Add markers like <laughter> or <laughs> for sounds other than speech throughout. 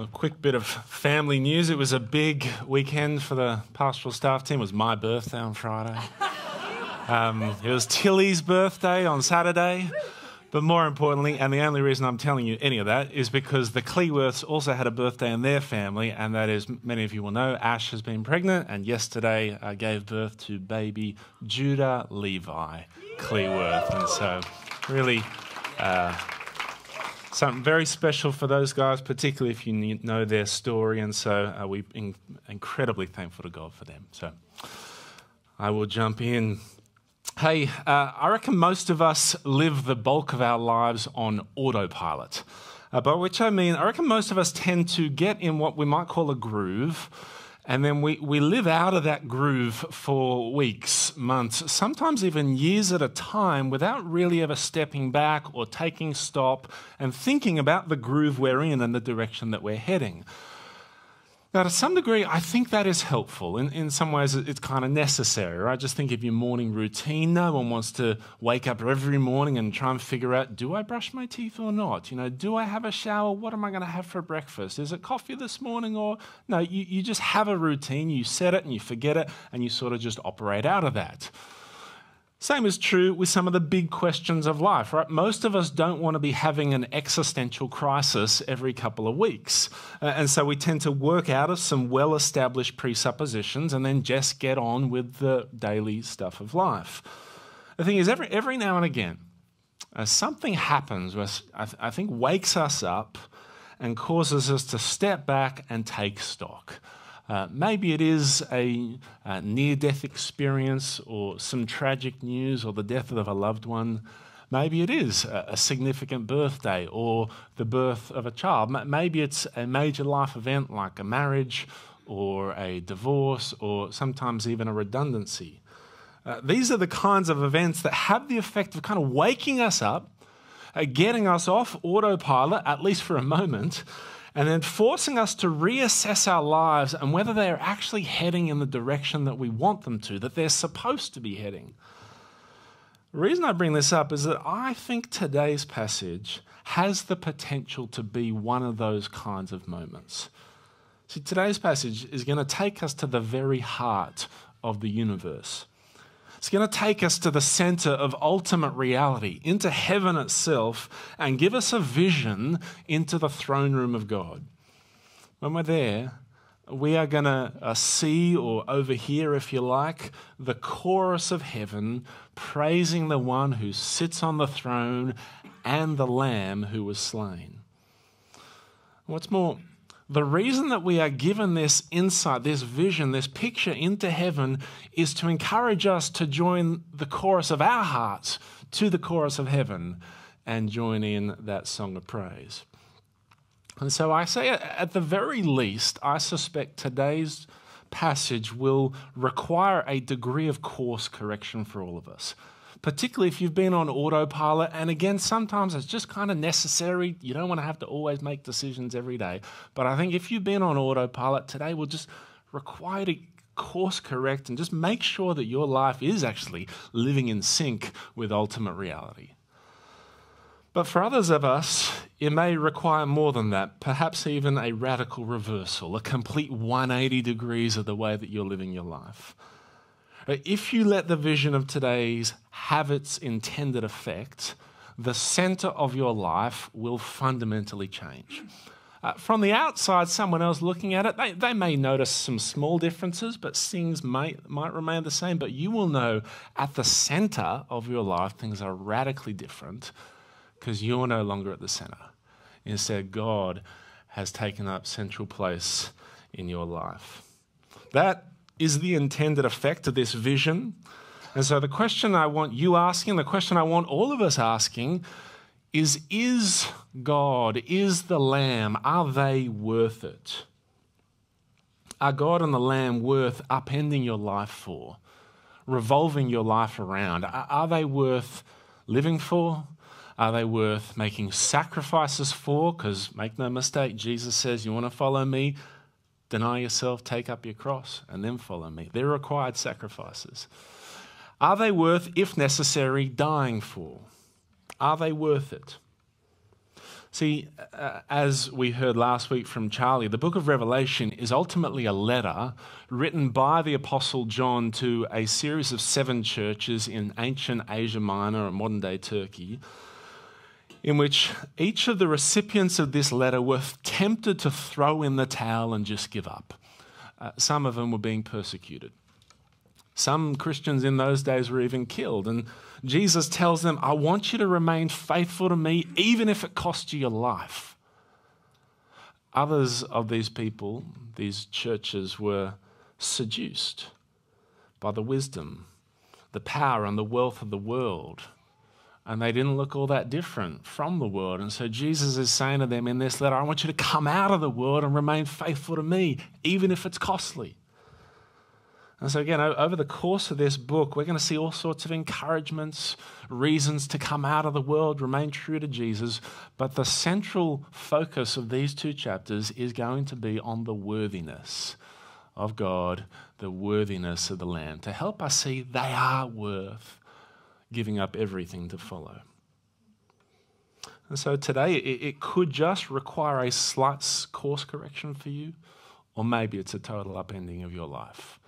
A quick bit of family news. It was a big weekend for the pastoral staff team. It was my birthday on Friday. Um, it was Tilly's birthday on Saturday. But more importantly, and the only reason I'm telling you any of that is because the Cleworths also had a birthday in their family, and that is, many of you will know, Ash has been pregnant, and yesterday uh, gave birth to baby Judah Levi Cleworth. And so, really, uh, something very special for those guys, particularly if you know their story. And so, uh, we're in- incredibly thankful to God for them. So, I will jump in. Hey, uh, I reckon most of us live the bulk of our lives on autopilot. Uh, by which I mean, I reckon most of us tend to get in what we might call a groove, and then we, we live out of that groove for weeks, months, sometimes even years at a time without really ever stepping back or taking stop and thinking about the groove we're in and the direction that we're heading. Now, to some degree, I think that is helpful. In, in some ways, it's kind of necessary, right? Just think of your morning routine. No one wants to wake up every morning and try and figure out do I brush my teeth or not? You know, do I have a shower? What am I going to have for breakfast? Is it coffee this morning or no? You, you just have a routine, you set it and you forget it, and you sort of just operate out of that. Same is true with some of the big questions of life, right? Most of us don't want to be having an existential crisis every couple of weeks. Uh, and so we tend to work out of some well established presuppositions and then just get on with the daily stuff of life. The thing is, every, every now and again, uh, something happens which I, th- I think wakes us up and causes us to step back and take stock. Uh, maybe it is a, a near death experience or some tragic news or the death of a loved one. Maybe it is a, a significant birthday or the birth of a child. Maybe it's a major life event like a marriage or a divorce or sometimes even a redundancy. Uh, these are the kinds of events that have the effect of kind of waking us up, uh, getting us off autopilot, at least for a moment, and then forcing us to reassess our lives and whether they are actually heading in the direction that we want them to, that they're supposed to be heading. The reason I bring this up is that I think today's passage has the potential to be one of those kinds of moments. See, today's passage is going to take us to the very heart of the universe. It's going to take us to the center of ultimate reality, into heaven itself, and give us a vision into the throne room of God. When we're there, we are going to uh, see or overhear, if you like, the chorus of heaven praising the one who sits on the throne and the Lamb who was slain. What's more, the reason that we are given this insight, this vision, this picture into heaven is to encourage us to join the chorus of our hearts to the chorus of heaven and join in that song of praise. And so I say, at the very least, I suspect today's passage will require a degree of course correction for all of us particularly if you've been on autopilot. And again, sometimes it's just kind of necessary. You don't want to have to always make decisions every day. But I think if you've been on autopilot, today will just require to course correct and just make sure that your life is actually living in sync with ultimate reality. But for others of us, it may require more than that, perhaps even a radical reversal, a complete 180 degrees of the way that you're living your life. If you let the vision of today's have its intended effect, the center of your life will fundamentally change. Uh, from the outside, someone else looking at it, they, they may notice some small differences, but things might, might remain the same. But you will know at the center of your life, things are radically different because you're no longer at the center. Instead, God has taken up central place in your life. That is the intended effect of this vision. And so, the question I want you asking, the question I want all of us asking is Is God, is the Lamb, are they worth it? Are God and the Lamb worth upending your life for, revolving your life around? Are they worth living for? Are they worth making sacrifices for? Because make no mistake, Jesus says, You want to follow me? Deny yourself, take up your cross, and then follow me. They're required sacrifices. Are they worth, if necessary, dying for? Are they worth it? See, uh, as we heard last week from Charlie, the book of Revelation is ultimately a letter written by the Apostle John to a series of seven churches in ancient Asia Minor or modern day Turkey, in which each of the recipients of this letter were tempted to throw in the towel and just give up. Uh, some of them were being persecuted. Some Christians in those days were even killed. And Jesus tells them, I want you to remain faithful to me, even if it costs you your life. Others of these people, these churches, were seduced by the wisdom, the power, and the wealth of the world. And they didn't look all that different from the world. And so Jesus is saying to them in this letter, I want you to come out of the world and remain faithful to me, even if it's costly. And so, again, over the course of this book, we're going to see all sorts of encouragements, reasons to come out of the world, remain true to Jesus. But the central focus of these two chapters is going to be on the worthiness of God, the worthiness of the Lamb, to help us see they are worth giving up everything to follow. And so today, it, it could just require a slight course correction for you, or maybe it's a total upending of your life.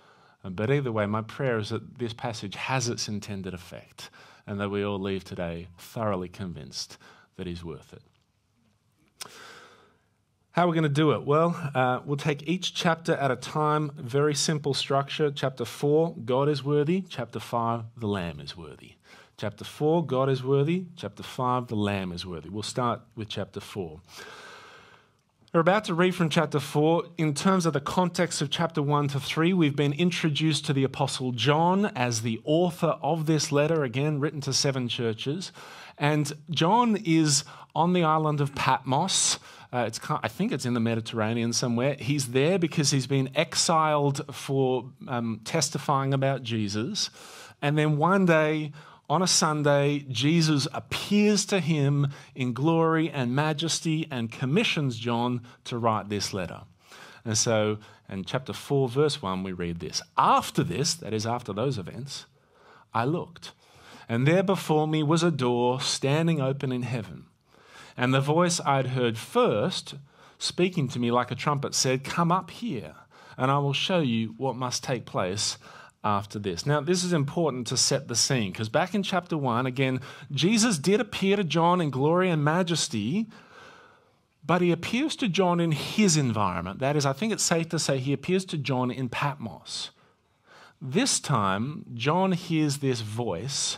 Uh, but either way, my prayer is that this passage has its intended effect and that we all leave today thoroughly convinced that He's worth it. How are we going to do it? Well, uh, we'll take each chapter at a time, very simple structure. Chapter 4, God is worthy. Chapter 5, the Lamb is worthy. Chapter 4, God is worthy. Chapter 5, the Lamb is worthy. We'll start with chapter 4. We're about to read from chapter 4. In terms of the context of chapter 1 to 3, we've been introduced to the Apostle John as the author of this letter, again, written to seven churches. And John is on the island of Patmos. Uh, it's, I think it's in the Mediterranean somewhere. He's there because he's been exiled for um, testifying about Jesus. And then one day, on a Sunday, Jesus appears to him in glory and majesty and commissions John to write this letter. And so, in chapter 4, verse 1, we read this After this, that is, after those events, I looked, and there before me was a door standing open in heaven. And the voice I'd heard first, speaking to me like a trumpet, said, Come up here, and I will show you what must take place after this. Now, this is important to set the scene because back in chapter 1, again, Jesus did appear to John in glory and majesty, but he appears to John in his environment. That is, I think it's safe to say he appears to John in Patmos. This time, John hears this voice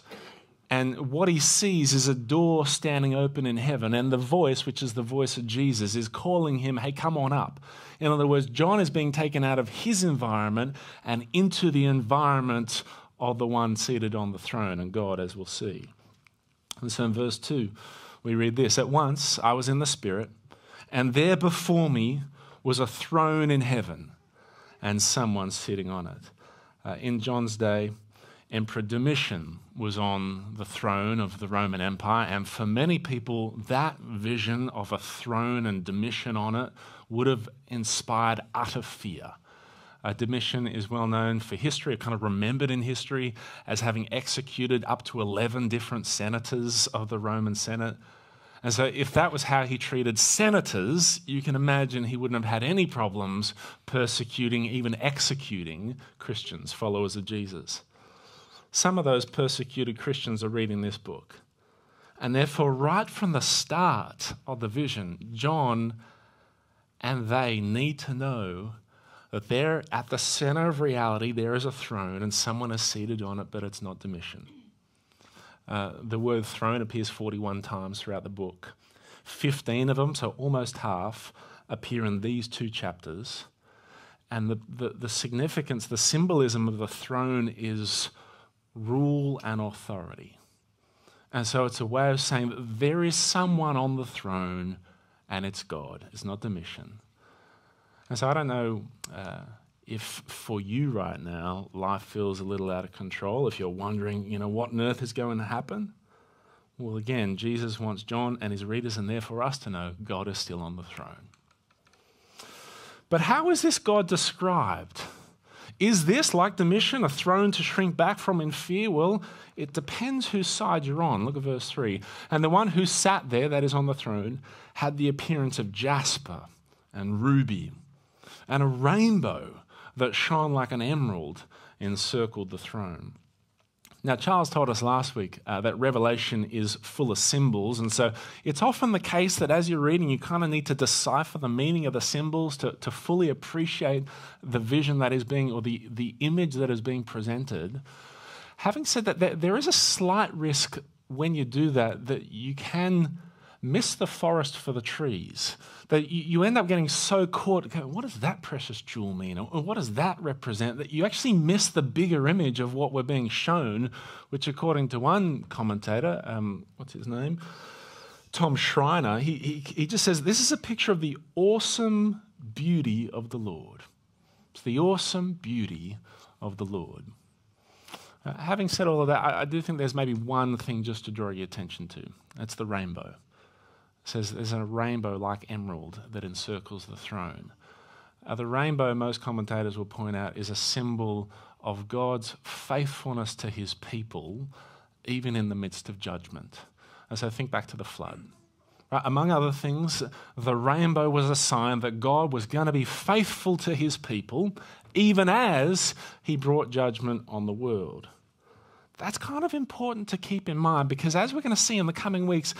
and what he sees is a door standing open in heaven, and the voice, which is the voice of Jesus, is calling him, Hey, come on up. In other words, John is being taken out of his environment and into the environment of the one seated on the throne, and God, as we'll see. And so in verse 2, we read this At once I was in the Spirit, and there before me was a throne in heaven, and someone sitting on it. Uh, in John's day, Emperor Domitian was on the throne of the Roman Empire, and for many people, that vision of a throne and Domitian on it would have inspired utter fear. Uh, Domitian is well known for history, kind of remembered in history as having executed up to 11 different senators of the Roman Senate. And so, if that was how he treated senators, you can imagine he wouldn't have had any problems persecuting, even executing Christians, followers of Jesus. Some of those persecuted Christians are reading this book. And therefore, right from the start of the vision, John and they need to know that there at the center of reality, there is a throne and someone is seated on it, but it's not Domitian. Uh, the word throne appears 41 times throughout the book. 15 of them, so almost half, appear in these two chapters. And the, the, the significance, the symbolism of the throne is rule and authority. And so it's a way of saying that there is someone on the throne and it's God. It's not Domitian. And so I don't know uh, if for you right now life feels a little out of control, if you're wondering, you know, what on earth is going to happen. Well, again, Jesus wants John and his readers and therefore us to know God is still on the throne. But how is this God described? Is this, like Domitian, a throne to shrink back from in fear? Well, it depends whose side you're on. Look at verse 3. And the one who sat there, that is on the throne, had the appearance of jasper and ruby, and a rainbow that shone like an emerald encircled the throne. Now, Charles told us last week uh, that Revelation is full of symbols, and so it's often the case that as you're reading, you kind of need to decipher the meaning of the symbols to, to fully appreciate the vision that is being, or the, the image that is being presented. Having said that, there, there is a slight risk when you do that that you can miss the forest for the trees. That you, end up getting so caught, going, what does that precious jewel mean? Or what does that represent? That you actually miss the bigger image of what we're being shown, which, according to one commentator, um, what's his name? Tom Schreiner, he, he, he just says this is a picture of the awesome beauty of the Lord. It's the awesome beauty of the Lord. Uh, having said all of that, I, I, do think there's maybe one thing just to draw your attention to. That's the rainbow says there's a rainbow like emerald that encircles the throne. Uh, the rainbow, most commentators will point out, is a symbol of God's faithfulness to his people, even in the midst of judgment. And so think back to the flood. Right? Among other things, the rainbow was a sign that God was going to be faithful to his people, even as he brought judgment on the world. That's kind of important to keep in mind because, as we're going to see in the coming weeks,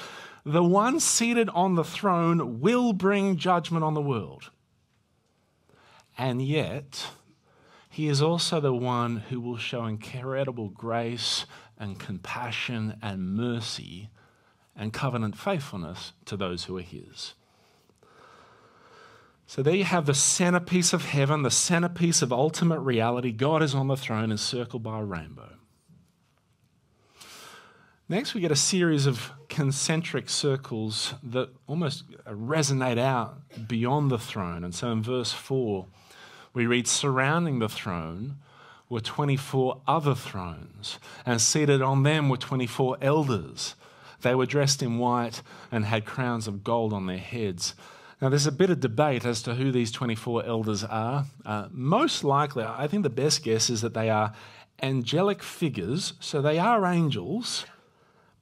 the one seated on the throne will bring judgment on the world. And yet, he is also the one who will show incredible grace and compassion and mercy and covenant faithfulness to those who are his. So there you have the centerpiece of heaven, the centerpiece of ultimate reality. God is on the throne encircled by a rainbow. Next, we get a series of concentric circles that almost resonate out beyond the throne. And so in verse 4, we read, Surrounding the throne were 24 other thrones, and seated on them were 24 elders. They were dressed in white and had crowns of gold on their heads. Now, there's a bit of debate as to who these 24 elders are. Uh, most likely, I think the best guess is that they are angelic figures, so they are angels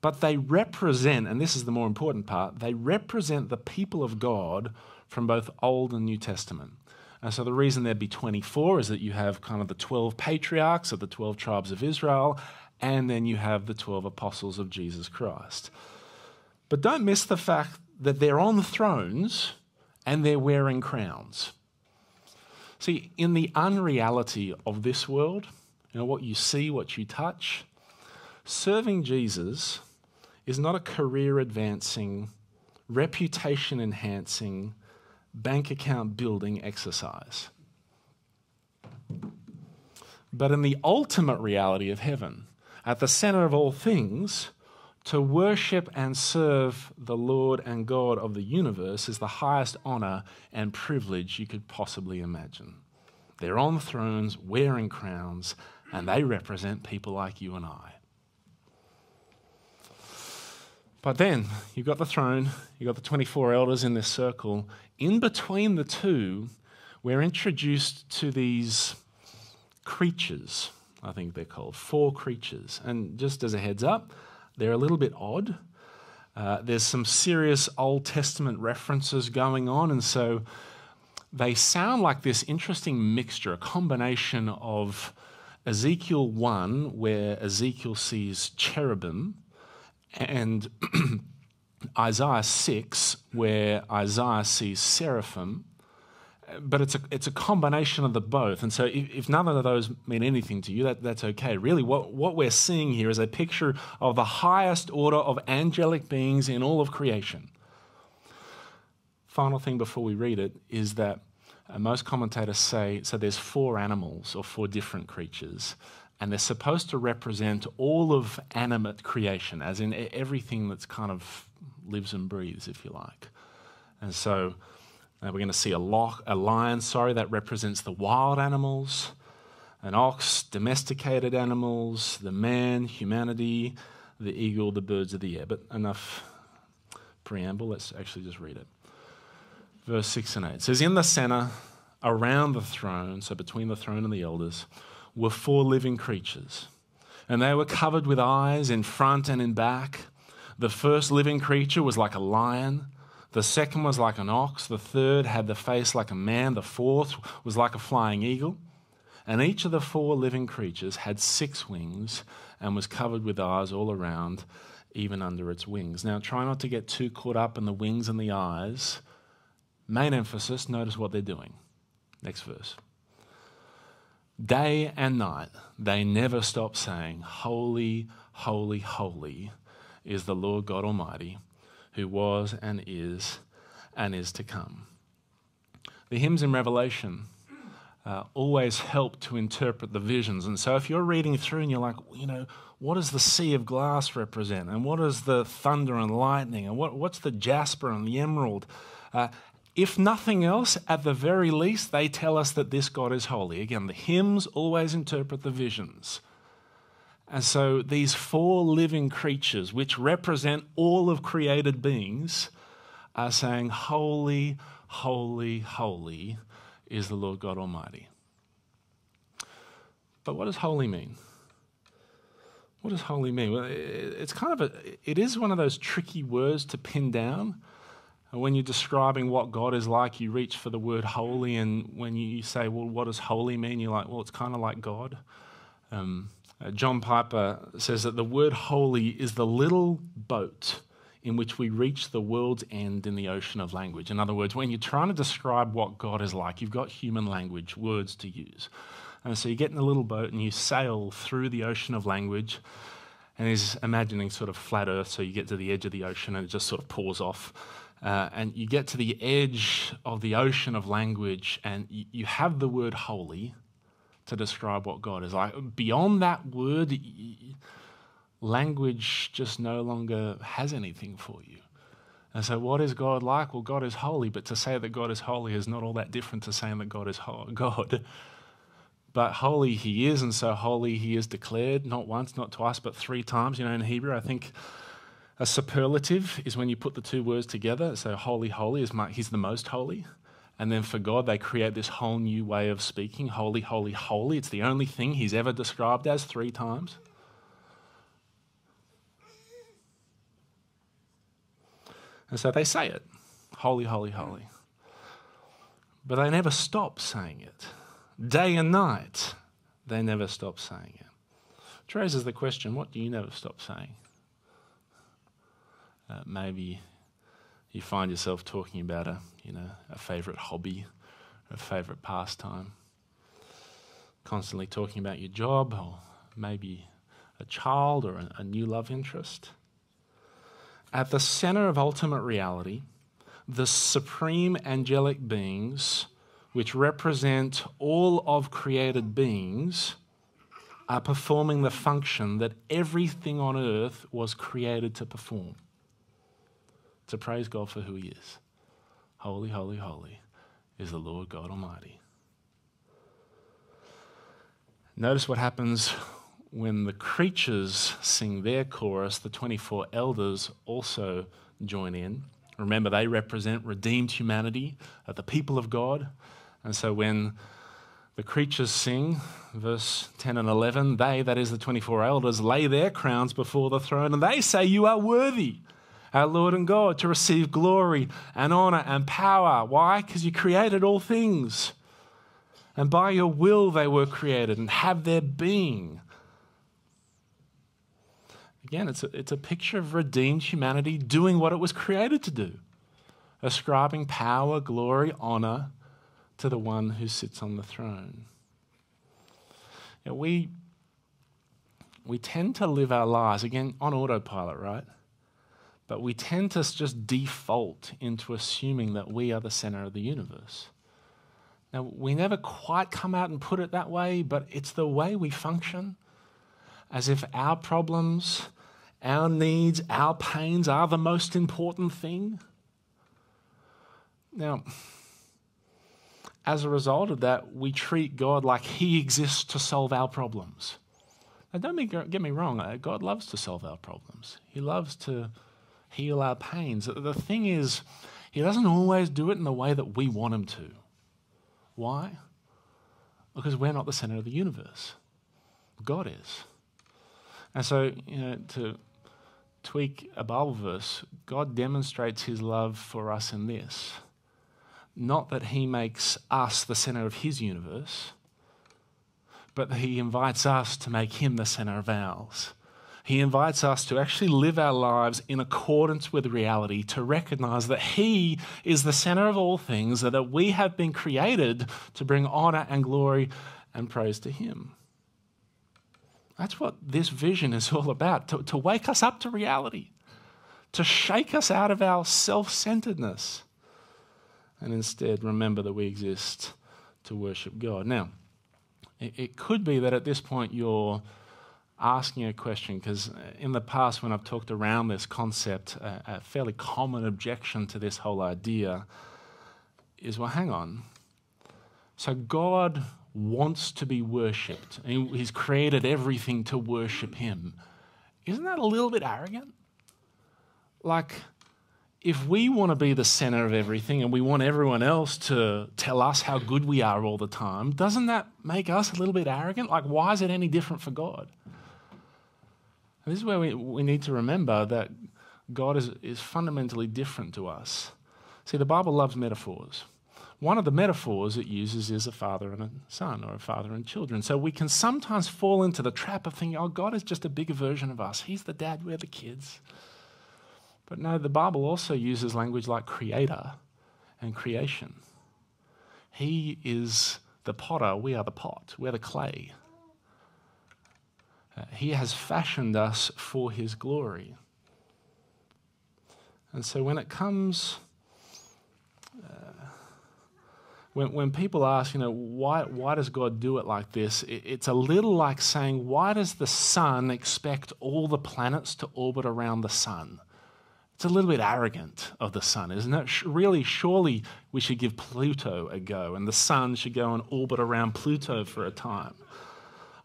but they represent, and this is the more important part, they represent the people of God from both Old and New Testament. And so the reason there'd be 24 is that you have kind of the 12 patriarchs of the 12 tribes of Israel, and then you have the 12 apostles of Jesus Christ. But don't miss the fact that they're on thrones and they're wearing crowns. See, in the unreality of this world, you know, what you see, what you touch, serving Jesus is not a career advancing, reputation enhancing, bank account building exercise. But in the ultimate reality of heaven, at the center of all things, to worship and serve the Lord and God of the universe is the highest honor and privilege you could possibly imagine. They're on thrones, wearing crowns, and they represent people like you and I. But then <laughs> you've got the throne, you've got the 24 elders in this circle. In between the two, we're introduced to these creatures, I think they're called, four creatures. And just as a heads up, they're a little bit odd. Uh, there's some serious Old Testament references going on, and so they sound like this interesting mixture, a combination of Ezekiel 1, where Ezekiel sees cherubim, and <clears throat> Isaiah 6, where Isaiah sees seraphim, but it's a, it's a combination of the both. And so, if, if none of those mean anything to you, that, that's okay. Really, what, what we're seeing here is a picture of the highest order of angelic beings in all of creation. Final thing before we read it is that uh, most commentators say so there's four animals or four different creatures and they're supposed to represent all of animate creation, as in everything that's kind of lives and breathes, if you like. And so uh, we're going to see a, lock, a lion, sorry, that represents the wild animals, an ox, domesticated animals, the man, humanity, the eagle, the birds of the air. But enough preamble, let's actually just read it. Verse 6 and 8 it says, In the center around the throne, so between the throne and the elders, were four living creatures. And they were covered with eyes in front and in back. The first living creature was like a lion. The second was like an ox. The third had the face like a man. The fourth was like a flying eagle. And each of the four living creatures had six wings and was covered with eyes all around, even under its wings. Now, try not to get too caught up in the wings and the eyes. Main emphasis, notice what they're doing. Next verse. Day and night, they never stop saying, Holy, holy, holy is the Lord God Almighty, who was and is and is to come. The hymns in Revelation uh, always help to interpret the visions. And so if you're reading through and you're like, you know, what does the sea of glass represent? And what is the thunder and lightning? And what, what's the jasper and the emerald? Uh, if nothing else, at the very least, they tell us that this God is holy. Again, the hymns always interpret the visions. And so these four living creatures, which represent all of created beings, are saying, Holy, holy, holy is the Lord God Almighty. But what does holy mean? What does holy mean? Well, it's kind of a, it is one of those tricky words to pin down. When you're describing what God is like, you reach for the word holy, and when you say, well, what does holy mean? You're like, well, it's kind of like God. Um, uh, John Piper says that the word holy is the little boat in which we reach the world's end in the ocean of language. In other words, when you're trying to describe what God is like, you've got human language, words to use. And so you get in a little boat and you sail through the ocean of language. And he's imagining sort of flat earth, so you get to the edge of the ocean and it just sort of pours off. Uh, and you get to the edge of the ocean of language and you, you have the word holy to describe what God is like. Beyond that word, language just no longer has anything for you. And so, what is God like? Well, God is holy, but to say that God is holy is not all that different to saying that God is ho- God. But holy He is, and so holy He is declared, not once, not twice, but three times. You know, in Hebrew, I think a superlative is when you put the two words together. So, holy, holy is my, He's the most holy. And then for God, they create this whole new way of speaking holy, holy, holy. It's the only thing He's ever described as three times. And so they say it holy, holy, holy. But they never stop saying it. Day and night, they never stop saying it. Which raises the question what do you never stop saying? Uh, maybe you find yourself talking about a, you know, a favourite hobby, a favourite pastime, constantly talking about your job or maybe a child or a, a new love interest. At the centre of ultimate reality, the supreme angelic beings, which represent all of created beings, are performing the function that everything on earth was created to perform to praise God for who He is. Holy, holy, holy is the Lord God Almighty. Notice what happens when the creatures sing their chorus, the 24 elders also join in. Remember, they represent redeemed humanity, uh, the people of God. And so when the creatures sing, verse 10 and 11, they, that is the 24 elders, lay their crowns before the throne and they say, You are worthy, our Lord and God, to receive glory and honor and power. Why? Because you created all things. And by your will they were created and have their being. Again, it's a, it's a picture of redeemed humanity doing what it was created to do, ascribing power, glory, honor to the one who sits on the throne. You know, we, we tend to live our lives, again, on autopilot, right? But we tend to just default into assuming that we are the center of the universe. Now, we never quite come out and put it that way, but it's the way we function as if our problems, our needs, our pains are the most important thing. Now, as a result of that, we treat God like He exists to solve our problems. Now, don't get me wrong, uh, God loves to solve our problems, He loves to heal our pains. The thing is, He doesn't always do it in the way that we want Him to. Why? Because we're not the center of the universe. God is. And so, you know, to tweak a Bible verse, God demonstrates his love for us in this. Not that he makes us the center of his universe, but that he invites us to make him the center of ours. He invites us to actually live our lives in accordance with reality, to recognize that He is the center of all things, that we have been created to bring honor and glory and praise to Him. That's what this vision is all about to, to wake us up to reality, to shake us out of our self centeredness, and instead remember that we exist to worship God. Now, it, it could be that at this point you're asking a question because uh, in the past, when I've talked around this concept, a, a fairly common objection to this whole idea is well, hang on. So God wants to be worshipped, He's created everything to worship Him. Isn't that a little bit arrogant? Like, if we want to be the center of everything and we want everyone else to tell us how good we are all the time, doesn't that make us a little bit arrogant? Like, why is it any different for God? This is where we, we need to remember that God is, is fundamentally different to us. See, the Bible loves metaphors. One of the metaphors it uses is a father and a son, or a father and children. So we can sometimes fall into the trap of thinking, oh, God is just a bigger version of us. He's the dad, we're the kids. But no, the Bible also uses language like creator and creation. He is the potter, we are the pot, we're the clay. Uh, he has fashioned us for His glory. And so when it comes, uh, when, when people ask, you know, why, why does God do it like this? It, it's a little like saying, why does the sun expect all the planets to orbit around the sun? It's a little bit arrogant of the sun, isn't it? Really, surely we should give Pluto a go, and the sun should go and orbit around Pluto for a time.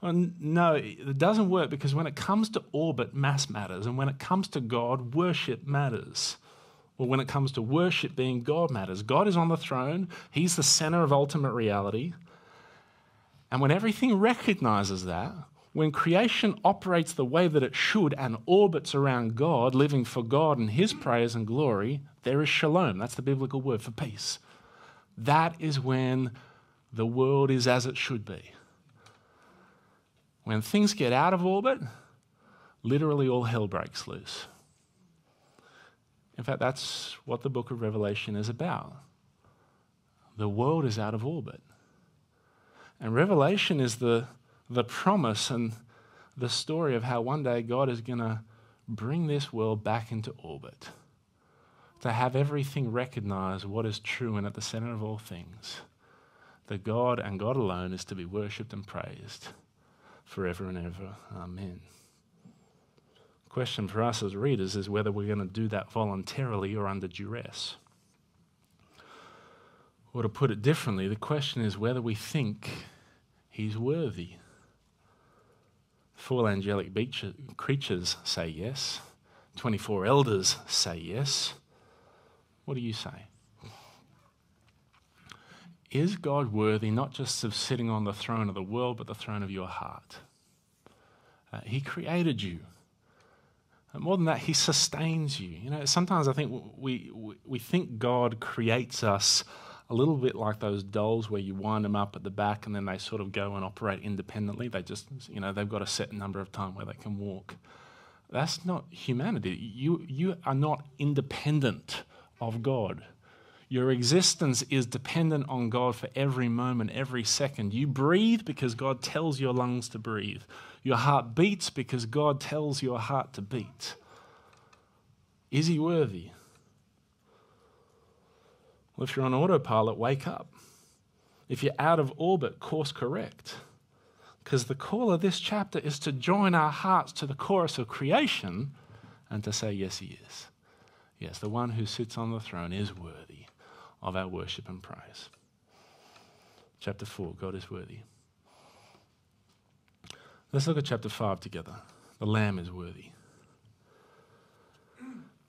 Uh, no, it doesn't work because when it comes to orbit, mass matters. And when it comes to God, worship matters. Well, when it comes to worship being God matters. God is on the throne, He's the center of ultimate reality. And when everything recognizes that, when creation operates the way that it should and orbits around God, living for God and His praise and glory, there is shalom. That's the biblical word for peace. That is when the world is as it should be. When things get out of orbit, literally all hell breaks loose. In fact, that's what the book of Revelation is about. The world is out of orbit. And Revelation is the, the promise and the story of how one day God is going to bring this world back into orbit, to have everything recognize what is true and at the center of all things. That God and God alone is to be worshipped and praised forever and ever. Amen. Question for us as readers is whether we're going to do that voluntarily or under duress. Or to put it differently, the question is whether we think he's worthy. Four angelic creatures say yes. 24 elders say yes. What do you say? Is God worthy not just of sitting on the throne of the world, but the throne of your heart? Uh, he created you. And more than that, He sustains you. You know, sometimes I think we, we, we think God creates us a little bit like those dolls where you wind them up at the back and then they sort of go and operate independently. They just, you know, they've got a set number of time where they can walk. That's not humanity. You, you are not independent of God. Your existence is dependent on God for every moment, every second. You breathe because God tells your lungs to breathe. Your heart beats because God tells your heart to beat. Is He worthy? Well, if you're on autopilot, wake up. If you're out of orbit, course correct. Because the call of this chapter is to join our hearts to the chorus of creation and to say, Yes, He is. Yes, the one who sits on the throne is worthy of our worship and praise. Chapter 4 God is worthy. Let's look at chapter 5 together. The Lamb is worthy.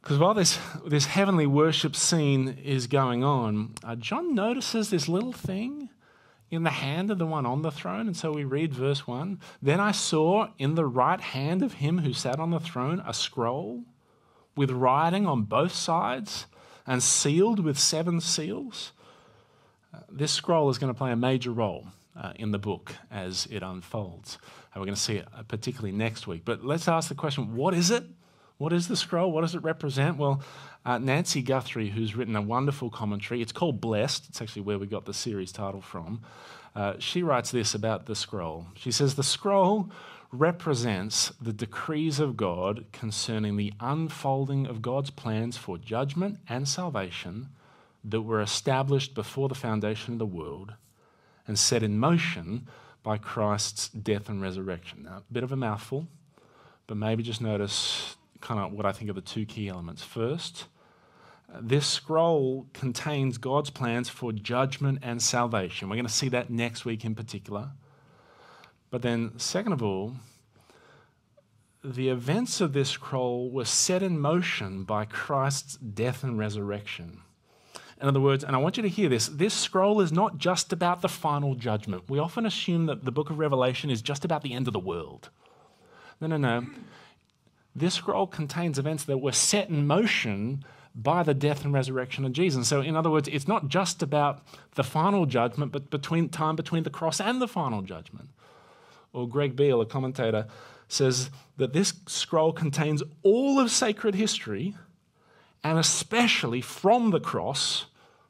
Because while this, this heavenly worship scene is going on, uh, John notices this little thing in the hand of the one on the throne. And so we read verse 1 Then I saw in the right hand of him who sat on the throne a scroll with writing on both sides and sealed with seven seals. Uh, this scroll is going to play a major role uh, in the book as it unfolds. And we're going to see it uh, particularly next week. But let's ask the question what is it? What is the scroll? What does it represent? Well, uh, Nancy Guthrie, who's written a wonderful commentary, it's called Blessed, it's actually where we got the series title from. Uh, she writes this about the scroll. She says, The scroll represents the decrees of God concerning the unfolding of God's plans for judgment and salvation that were established before the foundation of the world and set in motion by Christ's death and resurrection. Now, a bit of a mouthful, but maybe just notice kind of what I think are the two key elements. First, this scroll contains God's plans for judgment and salvation. We're going to see that next week in particular. But then, second of all, the events of this scroll were set in motion by Christ's death and resurrection. In other words, and I want you to hear this this scroll is not just about the final judgment. We often assume that the book of Revelation is just about the end of the world. No, no, no. This scroll contains events that were set in motion by the death and resurrection of Jesus. So, in other words, it's not just about the final judgment, but between time between the cross and the final judgment. Or Greg Beale, a commentator, says that this scroll contains all of sacred history, and especially from the cross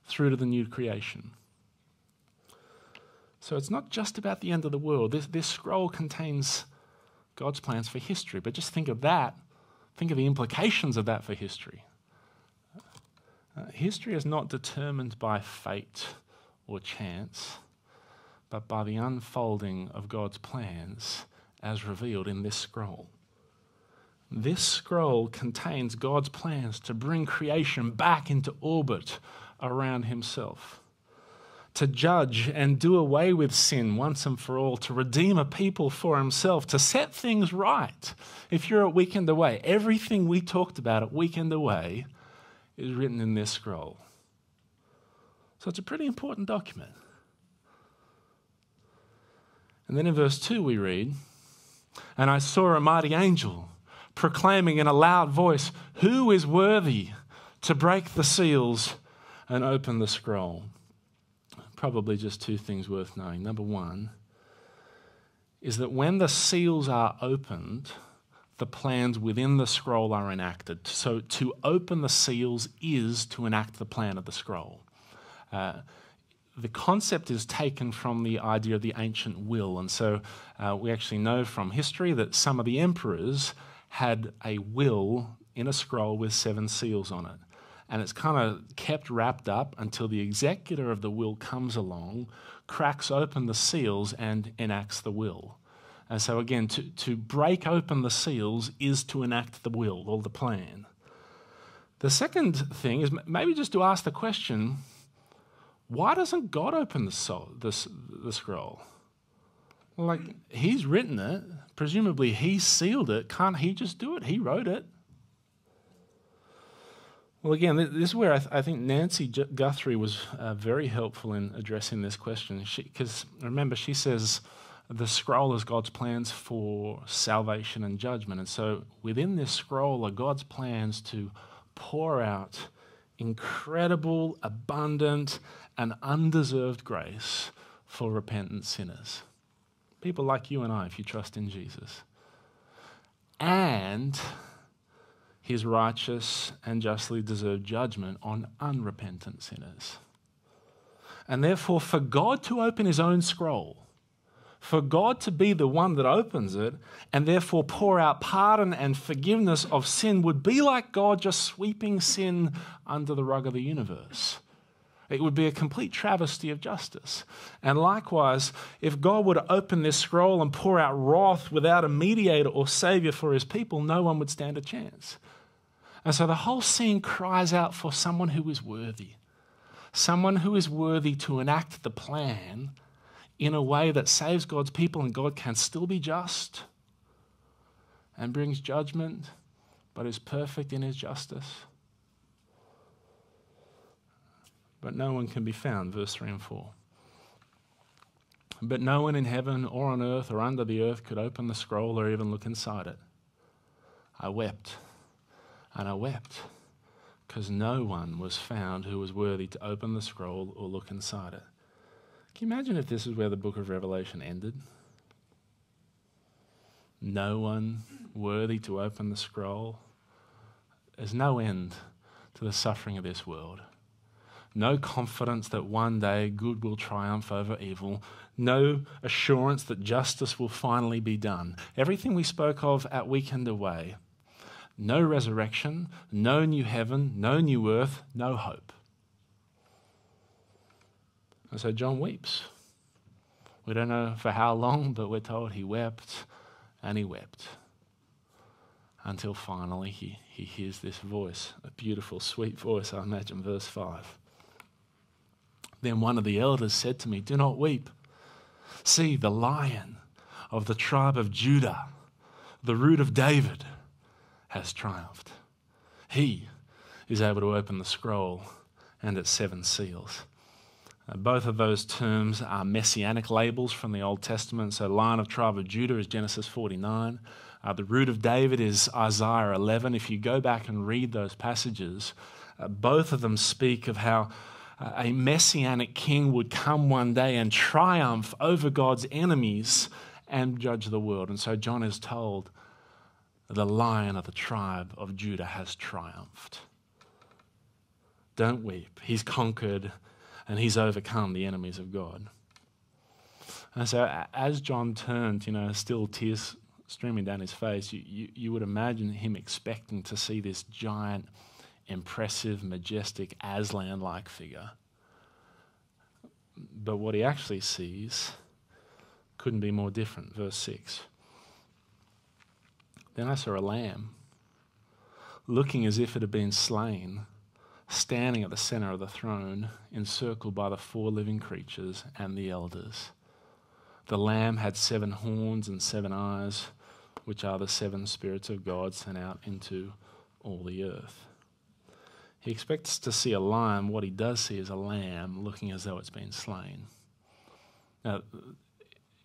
through to the new creation. So it's not just about the end of the world. This, this scroll contains God's plans for history. But just think of that. Think of the implications of that for history. Uh, history is not determined by fate or chance, but by the unfolding of God's plans as revealed in this scroll. This scroll contains God's plans to bring creation back into orbit around Himself, to judge and do away with sin once and for all, to redeem a people for Himself, to set things right. If you're at Weekend Away, everything we talked about at Weekend Away is written in this scroll. So it's a pretty important document. And then in verse 2, we read, And I saw a mighty angel proclaiming in a loud voice, Who is worthy to break the seals and open the scroll? Probably just two things worth knowing. Number one is that when the seals are opened, the plans within the scroll are enacted. So to open the seals is to enact the plan of the scroll. Uh, the concept is taken from the idea of the ancient will. And so uh, we actually know from history that some of the emperors had a will in a scroll with seven seals on it. And it's kind of kept wrapped up until the executor of the will comes along, cracks open the seals, and enacts the will. And so, again, to, to break open the seals is to enact the will or the plan. The second thing is maybe just to ask the question why doesn't God open the, soul, the, scroll? Like, He's written it, presumably He sealed it. Can't He just do it? He wrote it. Well, again, this is where I, th- I think Nancy Guthrie was uh, very helpful in addressing this question. Because remember, she says, the scroll is God's plans for salvation and judgment. And so within this scroll are God's plans to pour out incredible, abundant, and undeserved grace for repentant sinners. People like you and I, if you trust in Jesus. And his righteous and justly deserved judgment on unrepentant sinners. And therefore, for God to open his own scroll, for God to be the one that opens it and therefore pour out pardon and forgiveness of sin would be like God just sweeping sin under the rug of the universe. It would be a complete travesty of justice. And likewise, if God were to open this scroll and pour out wrath without a mediator or savior for his people, no one would stand a chance. And so the whole scene cries out for someone who is worthy, someone who is worthy to enact the plan in a way that saves God's people and God can still be just and brings judgment, but is perfect in his justice. But no one can be found, verse 3 and 4. But no one in heaven or on earth or under the earth could open the scroll or even look inside it. I wept and I wept because no one was found who was worthy to open the scroll or look inside it. Can you imagine if this is where the book of Revelation ended? No one worthy to open the scroll. There's no end to the suffering of this world. No confidence that one day good will triumph over evil. No assurance that justice will finally be done. Everything we spoke of at Weekend Away no resurrection, no new heaven, no new earth, no hope. And so John weeps. We don't know for how long, but we're told he wept and he wept until finally he, he hears this voice, a beautiful, sweet voice, I imagine, verse 5. Then one of the elders said to me, Do not weep. See, the lion of the tribe of Judah, the root of David, has triumphed. He is able to open the scroll and its seven seals. Uh, both of those terms are messianic labels from the Old Testament. So, Lion of Tribe of Judah is Genesis 49. Uh, the root of David is Isaiah 11. If you go back and read those passages, uh, both of them speak of how a messianic king would come one day and triumph over God's enemies and judge the world. And so, John is told the lion of the tribe of Judah has triumphed. Don't weep. He's conquered and he's overcome the enemies of God. And so, as John turned, you know, still tears streaming down his face, you, you, you would imagine him expecting to see this giant, impressive, majestic, Aslan like figure. But what he actually sees couldn't be more different. Verse 6. Then I saw a lamb, looking as if it had been slain, standing at the center of the throne, encircled by the four living creatures and the elders. The lamb had seven horns and seven eyes, which are the seven spirits of God sent out into all the earth. He expects to see a lion. What he does see is a lamb looking as though it's been slain. Now,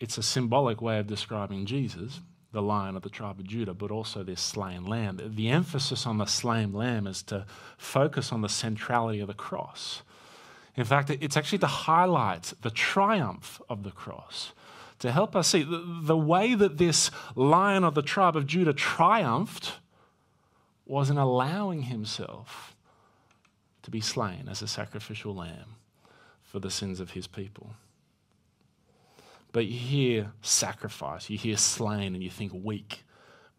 it's a symbolic way of describing Jesus the lion of the tribe of Judah, but also this slain lamb. The emphasis on the slain lamb is to focus on the centrality of the cross. In fact, it's actually to highlight the triumph of the cross, to help us see the, way that this lion of the tribe of Judah triumphed was in allowing himself to be slain as a sacrificial lamb for the sins of his people. But you hear sacrifice, you hear slain, and you think weak.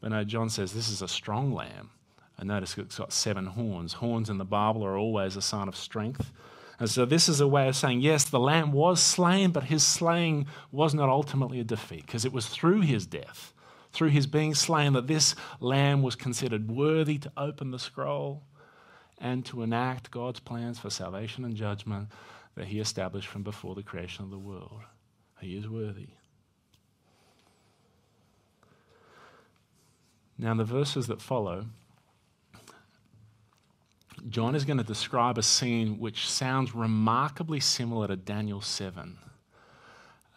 But no, John says this is a strong lamb. And notice it's got seven horns. Horns in the Bible are always a sign of strength. And so this is a way of saying, yes, the lamb was slain, but his slaying was not ultimately a defeat, because it was through his death, through his being slain, that this lamb was considered worthy to open the scroll and to enact God's plans for salvation and judgment that he established from before the creation of the world. He is worthy. Now, in the verses that follow, John is going to describe a scene which sounds remarkably similar to Daniel 7.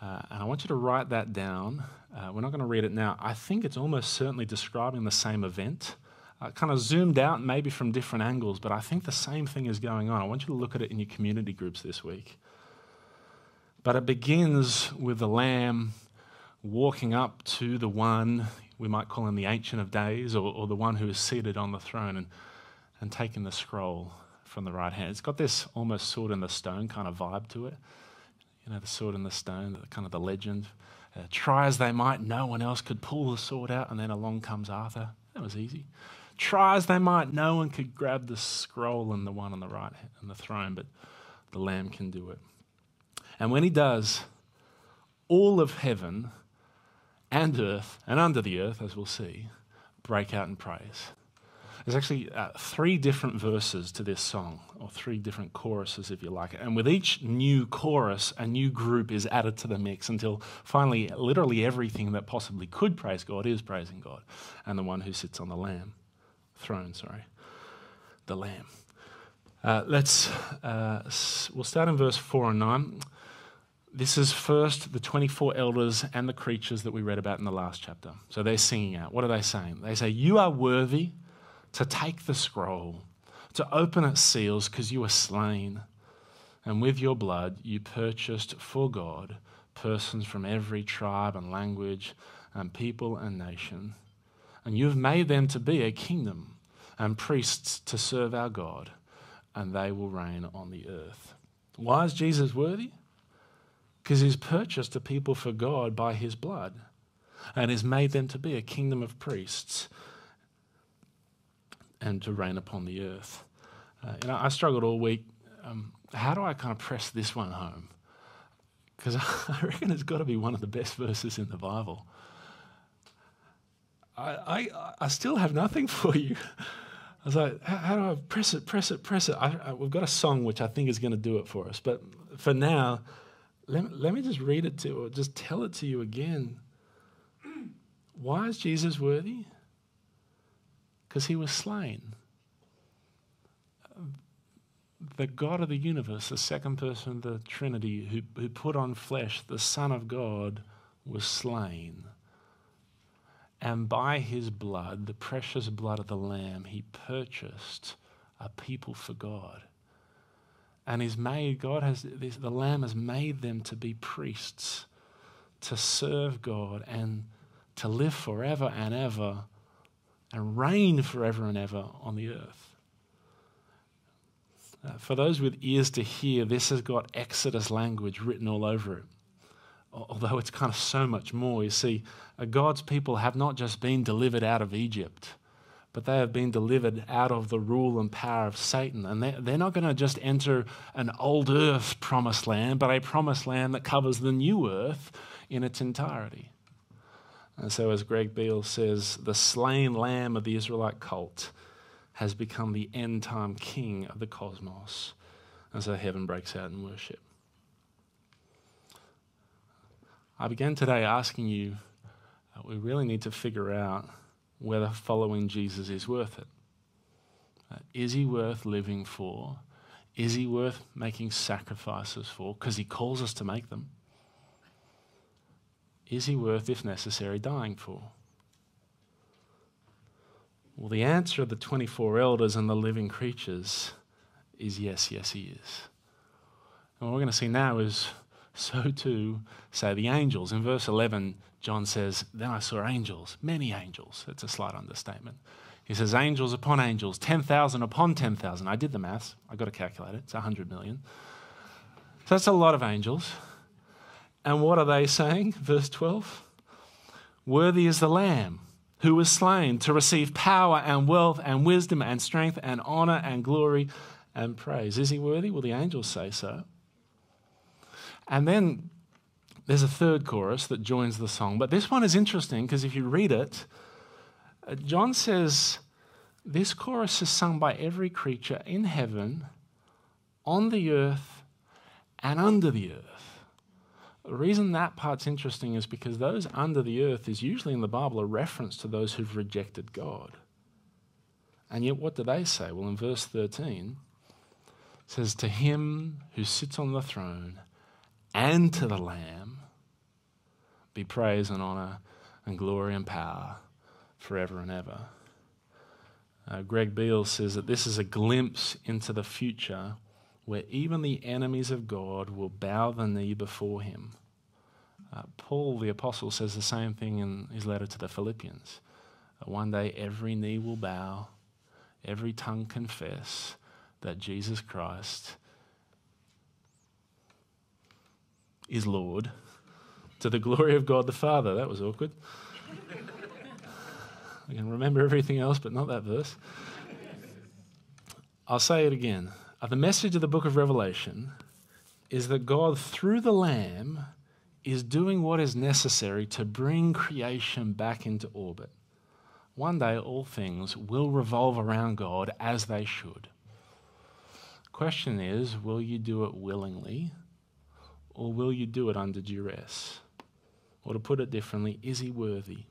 Uh, and I want you to write that down. Uh, we're not going to read it now. I think it's almost certainly describing the same event, uh, kind of zoomed out, maybe from different angles, but I think the same thing is going on. I want you to look at it in your community groups this week. But it begins with the Lamb walking up to the one, we might call him the Ancient of Days, or, or the one who is seated on the throne, and, and taking the scroll from the right hand. It's got this almost sword in the stone kind of vibe to it. You know, the sword in the stone, kind of the legend. Uh, try as they might, no one else could pull the sword out, and then along comes Arthur. That was easy. Try as they might, no one could grab the scroll and the one on the right and the throne, but the Lamb can do it. And when he does, all of heaven and earth and under the earth, as we'll see, break out in praise. There's actually uh, three different verses to this song, or three different choruses, if you like. It. And with each new chorus, a new group is added to the mix until finally, literally everything that possibly could praise God is praising God and the one who sits on the Lamb throne. Sorry, the Lamb. Uh, let's. Uh, we'll start in verse four and nine. This is first the 24 elders and the creatures that we read about in the last chapter. So they're singing out. What are they saying? They say, You are worthy to take the scroll, to open its seals, because you were slain. And with your blood, you purchased for God persons from every tribe and language and people and nation. And you've made them to be a kingdom and priests to serve our God, and they will reign on the earth. Why is Jesus worthy? Because he's purchased a people for God by his blood and has made them to be a kingdom of priests and to reign upon the earth. Uh, you know, I struggled all week. Um, how do I kind of press this one home? Because <laughs> I reckon it's got to be one of the best verses in the Bible. I, I, I still have nothing <laughs> for you. I was like, how, do I press it, press it, press it? I, I, we've got a song which I think is going to do it for us. But for now, let, let me just read it to you, or just tell it to you again. <clears throat> Why is Jesus worthy? Because he was slain. The God of the universe, the second person of the Trinity, who, who put on flesh, the Son of God, was slain. And by his blood, the precious blood of the Lamb, he purchased a people for God. And he's made, God has, the Lamb has made them to be priests, to serve God and to live forever and ever and reign forever and ever on the earth. Uh, for those with ears to hear, this has got Exodus language written all over it although it's kind of so much more. You see, uh, God's people have not just been delivered out of Egypt, but they have been delivered out of the rule and power of Satan. And they're, they're not going to just enter an old earth promised land, but a promised land that covers the new earth in its entirety. And so, as Greg Beale says, the slain lamb of the Israelite cult has become the end time king of the cosmos. And so heaven breaks out in worship. I began today asking you, uh, we really need to figure out whether following Jesus is worth it. Uh, is he worth living for? Is he worth making sacrifices for? Because he calls us to make them. Is he worth, if necessary, dying for? Well, the answer of the 24 elders and the living creatures is yes, yes, he is. And what we're going to see now is so too say the angels. In verse 11, John says, Then I saw angels, many angels. It's a slight understatement. He says, Angels upon angels, 10,000 upon 10,000. I did the maths, I got to calculate it. It's 100 million. So that's a lot of angels. And what are they saying? Verse 12 Worthy is the Lamb who was slain to receive power and wealth and wisdom and strength and honor and glory and praise. Is he worthy? Well, the angels say so. And then there's a third chorus that joins the song. But this one is interesting because if you read it, uh, John says this chorus is sung by every creature in heaven, on the earth, and under the earth. The reason that part's interesting is because those under the earth is usually in the Bible a reference to those who've rejected God. And yet, what do they say? Well, in verse 13, it says, To him who sits on the throne and to the Lamb be praise and honor and glory and power forever and ever. Uh, Greg Beale says that this is a glimpse into the future where even the enemies of God will bow the knee before him. Uh, Paul the Apostle says the same thing in his letter to the Philippians. Uh, one day every knee will bow, every tongue confess that Jesus Christ is Lord to the glory of God the Father. That was awkward. I can remember everything else, but not that verse. I'll say it again. Uh, the message of the book of Revelation is that God, through the Lamb, is doing what is necessary to bring creation back into orbit. One day, all things will revolve around God as they should. Question is will you do it willingly or will you do it under duress? Or to put it differently, is he worthy?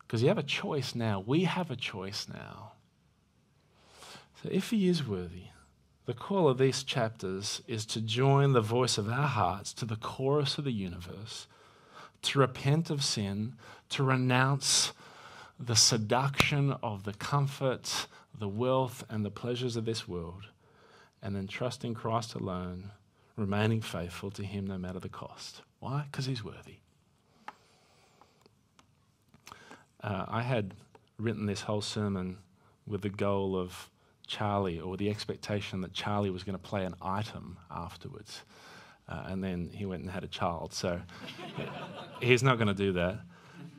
Because you have a choice now. We have a choice now. So if he is worthy, The call of these chapters is to join the voice of our hearts to the chorus of the universe, to repent of sin, to renounce the seduction of the comfort, the wealth, and the pleasures of this world, and then trust in Christ alone, remaining faithful to Him no matter the cost. Why? Because He's worthy. Uh, I had written this whole sermon with the goal of Charlie or the expectation that Charlie was going to play an item afterwards. Uh, and then he went and had a child. So <laughs> he's not going to do that.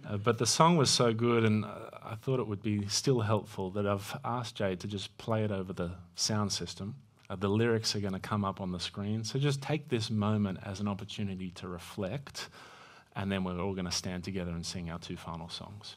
Uh, but the song was so good, and uh, I thought it would be still helpful that I've asked Jade to just play it over the sound system. Uh, the lyrics are going to come up on the screen. So just take this moment as an opportunity to reflect, and then we're all going to stand together and sing our two final songs.